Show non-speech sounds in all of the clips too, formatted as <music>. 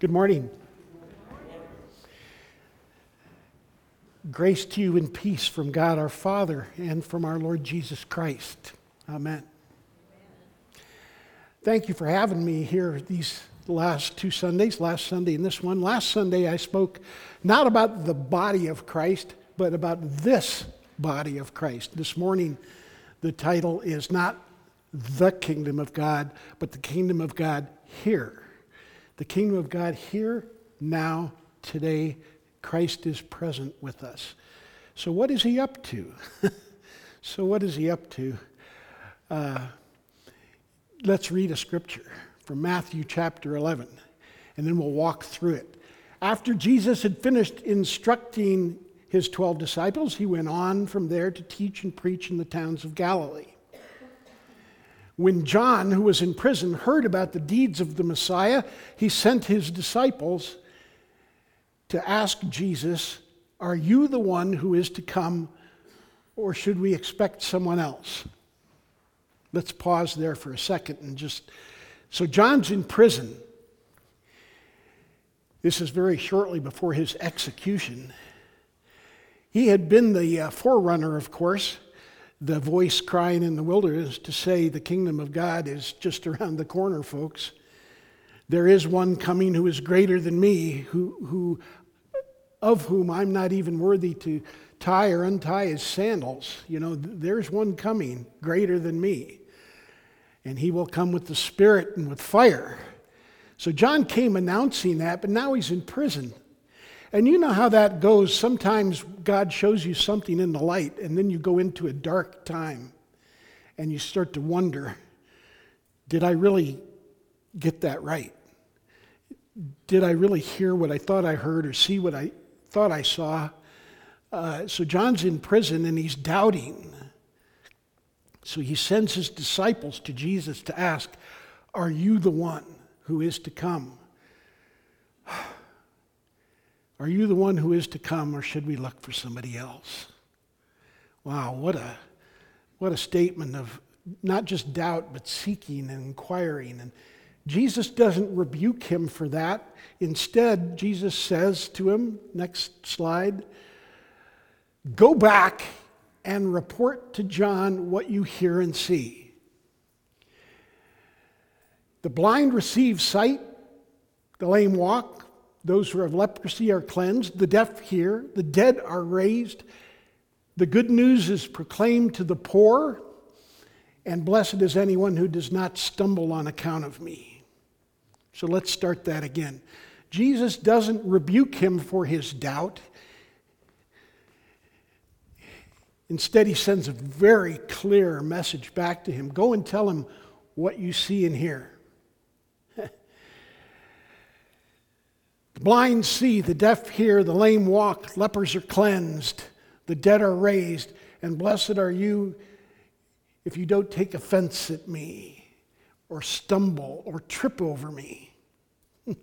Good morning. Grace to you and peace from God our Father and from our Lord Jesus Christ. Amen. Thank you for having me here these last two Sundays, last Sunday and this one. Last Sunday I spoke not about the body of Christ, but about this body of Christ. This morning the title is not the kingdom of God, but the kingdom of God here. The kingdom of God here, now, today, Christ is present with us. So, what is he up to? <laughs> so, what is he up to? Uh, let's read a scripture from Matthew chapter 11, and then we'll walk through it. After Jesus had finished instructing his 12 disciples, he went on from there to teach and preach in the towns of Galilee. When John, who was in prison, heard about the deeds of the Messiah, he sent his disciples to ask Jesus, Are you the one who is to come, or should we expect someone else? Let's pause there for a second and just. So, John's in prison. This is very shortly before his execution. He had been the uh, forerunner, of course, the voice crying in the wilderness to say the kingdom of God is just around the corner, folks. There is one coming who is greater than me, who, who, of whom I'm not even worthy to tie or untie his sandals. You know, there's one coming greater than me. And he will come with the Spirit and with fire. So John came announcing that, but now he's in prison. And you know how that goes. Sometimes God shows you something in the light, and then you go into a dark time and you start to wonder did I really get that right? Did I really hear what I thought I heard or see what I thought I saw? Uh, so John's in prison and he's doubting. So he sends his disciples to Jesus to ask, Are you the one who is to come? Are you the one who is to come, or should we look for somebody else? Wow, what a, what a statement of not just doubt, but seeking and inquiring. And Jesus doesn't rebuke him for that. Instead, Jesus says to him, next slide, go back and report to John what you hear and see. The blind receive sight, the lame walk, those who have leprosy are cleansed, the deaf hear, the dead are raised. The good news is proclaimed to the poor, and blessed is anyone who does not stumble on account of me. So let's start that again. Jesus doesn't rebuke him for his doubt. Instead, he sends a very clear message back to him Go and tell him what you see and hear. The blind see, the deaf hear, the lame walk, lepers are cleansed, the dead are raised, and blessed are you if you don't take offense at me or stumble or trip over me. <laughs>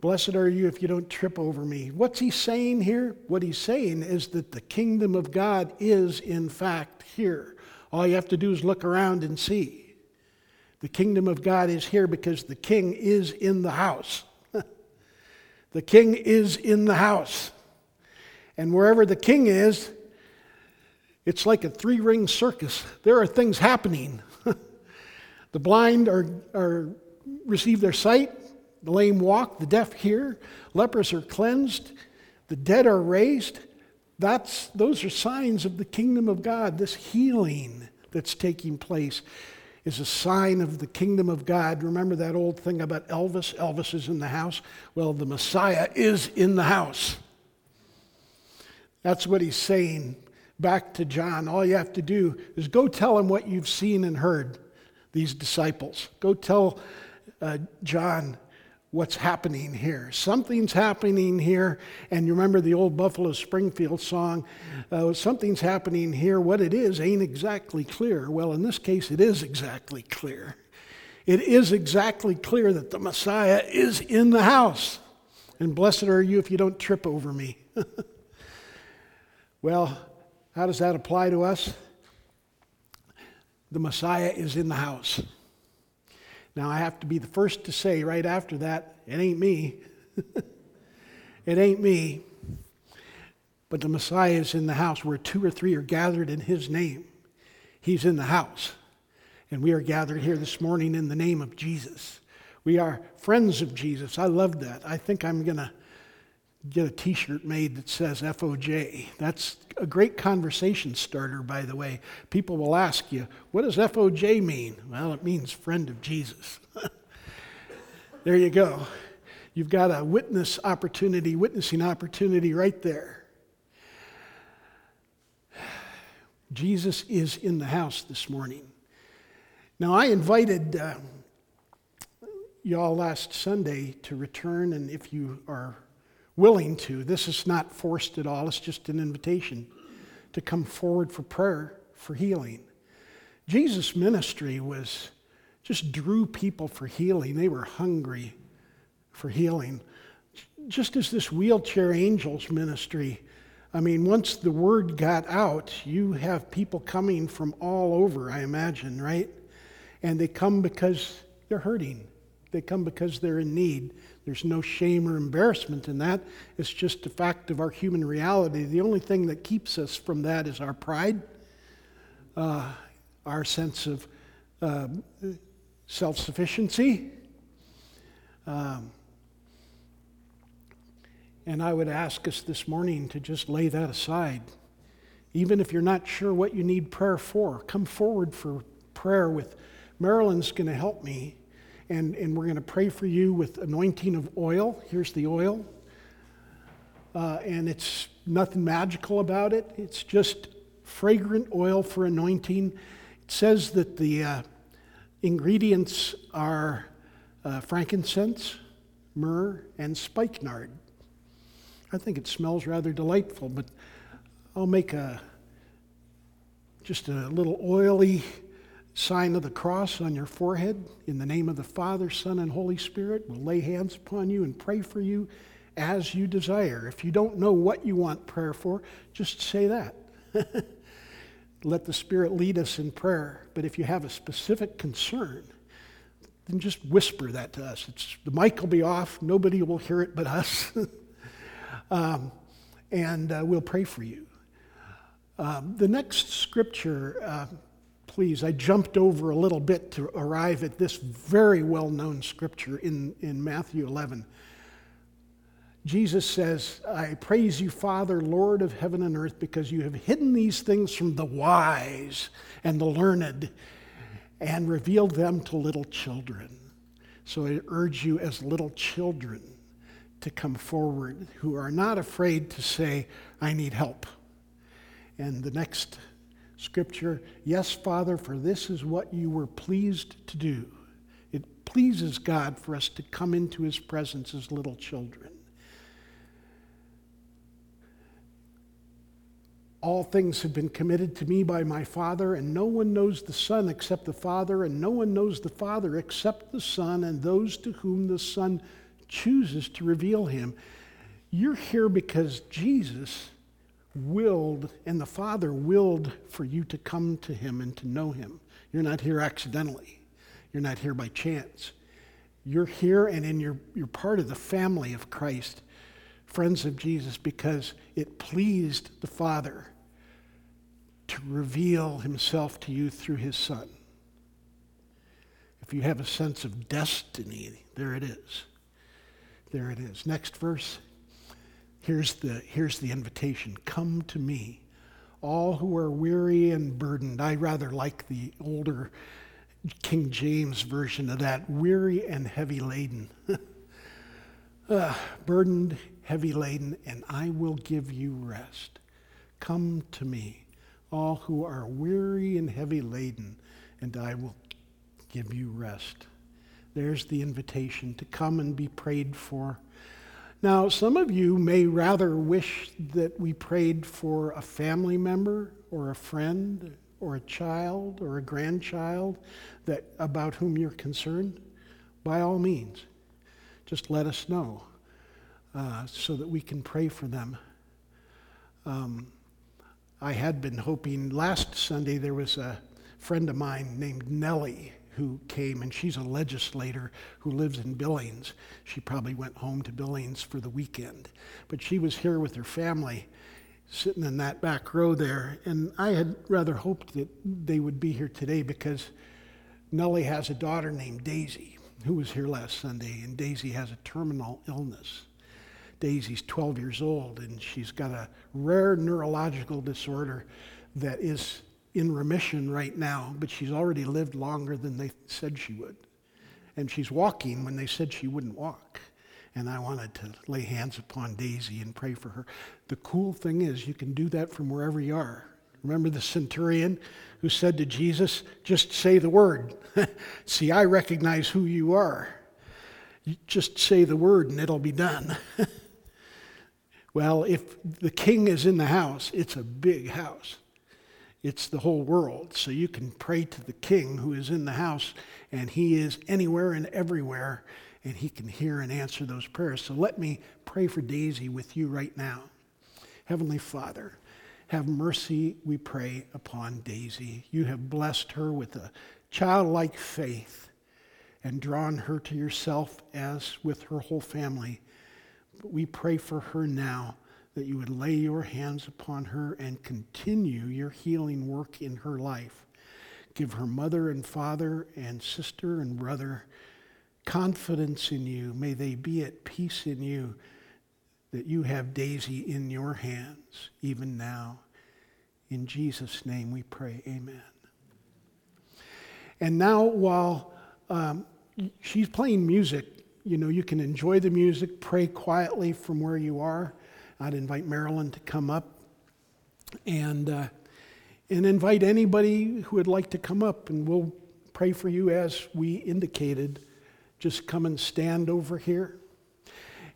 Blessed are you if you don't trip over me. What's he saying here? What he's saying is that the kingdom of God is, in fact, here. All you have to do is look around and see. The kingdom of God is here because the king is in the house. The king is in the house. And wherever the king is, it's like a three ring circus. There are things happening. <laughs> the blind are, are receive their sight, the lame walk, the deaf hear, lepers are cleansed, the dead are raised. That's, those are signs of the kingdom of God, this healing that's taking place is a sign of the kingdom of God. Remember that old thing about Elvis? Elvis is in the house. Well, the Messiah is in the house. That's what he's saying back to John. All you have to do is go tell him what you've seen and heard, these disciples. Go tell uh, John what's happening here. Something's happening here. And you remember the old Buffalo Springfield song, uh, something's happening here. What it is ain't exactly clear. Well, in this case, it is exactly clear. It is exactly clear that the Messiah is in the house. And blessed are you if you don't trip over me. <laughs> well, how does that apply to us? The Messiah is in the house. Now, I have to be the first to say right after that, it ain't me. <laughs> it ain't me. But the Messiah is in the house where two or three are gathered in his name. He's in the house. And we are gathered here this morning in the name of Jesus. We are friends of Jesus. I love that. I think I'm going to get a t shirt made that says FOJ. That's a great conversation starter, by the way. People will ask you, what does FOJ mean? Well, it means friend of Jesus. <laughs> there you go. You've got a witness opportunity, witnessing opportunity right there. Jesus is in the house this morning. Now, I invited uh, y'all last Sunday to return, and if you are willing to, this is not forced at all, it's just an invitation to come forward for prayer for healing. Jesus' ministry was just drew people for healing, they were hungry for healing. Just as this wheelchair angels ministry I mean, once the word got out, you have people coming from all over, I imagine, right? And they come because they're hurting. They come because they're in need. There's no shame or embarrassment in that. It's just a fact of our human reality. The only thing that keeps us from that is our pride, uh, our sense of uh, self sufficiency. Um, and I would ask us this morning to just lay that aside. Even if you're not sure what you need prayer for, come forward for prayer with Marilyn's going to help me. And, and we're going to pray for you with anointing of oil. Here's the oil. Uh, and it's nothing magical about it, it's just fragrant oil for anointing. It says that the uh, ingredients are uh, frankincense, myrrh, and spikenard. I think it smells rather delightful, but I'll make a just a little oily sign of the cross on your forehead in the name of the Father, Son, and Holy Spirit. We'll lay hands upon you and pray for you as you desire. If you don't know what you want prayer for, just say that. <laughs> Let the Spirit lead us in prayer. But if you have a specific concern, then just whisper that to us. It's, the mic will be off, nobody will hear it but us. <laughs> Um, and uh, we'll pray for you. Um, the next scripture, uh, please, I jumped over a little bit to arrive at this very well known scripture in, in Matthew 11. Jesus says, I praise you, Father, Lord of heaven and earth, because you have hidden these things from the wise and the learned and revealed them to little children. So I urge you, as little children, to come forward who are not afraid to say, I need help. And the next scripture, yes, Father, for this is what you were pleased to do. It pleases God for us to come into his presence as little children. All things have been committed to me by my Father, and no one knows the Son except the Father, and no one knows the Father except the Son, and those to whom the Son chooses to reveal him. You're here because Jesus willed and the Father willed for you to come to him and to know him. You're not here accidentally. You're not here by chance. You're here and in your, you're part of the family of Christ, friends of Jesus, because it pleased the Father to reveal himself to you through his Son. If you have a sense of destiny, there it is. There it is. Next verse. Here's the, here's the invitation Come to me, all who are weary and burdened. I rather like the older King James version of that weary and heavy laden. <laughs> uh, burdened, heavy laden, and I will give you rest. Come to me, all who are weary and heavy laden, and I will give you rest. There's the invitation to come and be prayed for. Now, some of you may rather wish that we prayed for a family member or a friend or a child or a grandchild that, about whom you're concerned. By all means, just let us know uh, so that we can pray for them. Um, I had been hoping last Sunday there was a friend of mine named Nellie who came, and she's a legislator who lives in Billings. She probably went home to Billings for the weekend. But she was here with her family, sitting in that back row there. And I had rather hoped that they would be here today because Nellie has a daughter named Daisy who was here last Sunday, and Daisy has a terminal illness. Daisy's 12 years old, and she's got a rare neurological disorder that is in remission right now, but she's already lived longer than they said she would. And she's walking when they said she wouldn't walk. And I wanted to lay hands upon Daisy and pray for her. The cool thing is, you can do that from wherever you are. Remember the centurion who said to Jesus, Just say the word. <laughs> See, I recognize who you are. You just say the word and it'll be done. <laughs> well, if the king is in the house, it's a big house. It's the whole world. So you can pray to the king who is in the house, and he is anywhere and everywhere, and he can hear and answer those prayers. So let me pray for Daisy with you right now. Heavenly Father, have mercy, we pray, upon Daisy. You have blessed her with a childlike faith and drawn her to yourself as with her whole family. But we pray for her now that you would lay your hands upon her and continue your healing work in her life. Give her mother and father and sister and brother confidence in you. May they be at peace in you that you have Daisy in your hands even now. In Jesus' name we pray, amen. And now, while um, she's playing music, you know, you can enjoy the music, pray quietly from where you are. I'd invite Marilyn to come up and, uh, and invite anybody who would like to come up, and we'll pray for you as we indicated. Just come and stand over here.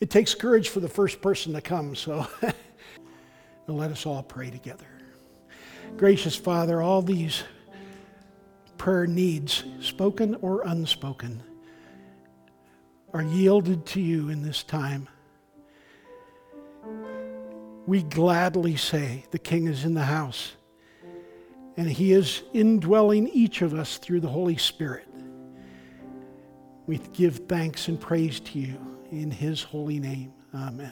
It takes courage for the first person to come, so <laughs> let us all pray together. Gracious Father, all these prayer needs, spoken or unspoken, are yielded to you in this time. We gladly say the King is in the house, and he is indwelling each of us through the Holy Spirit. We give thanks and praise to you in his holy name. Amen.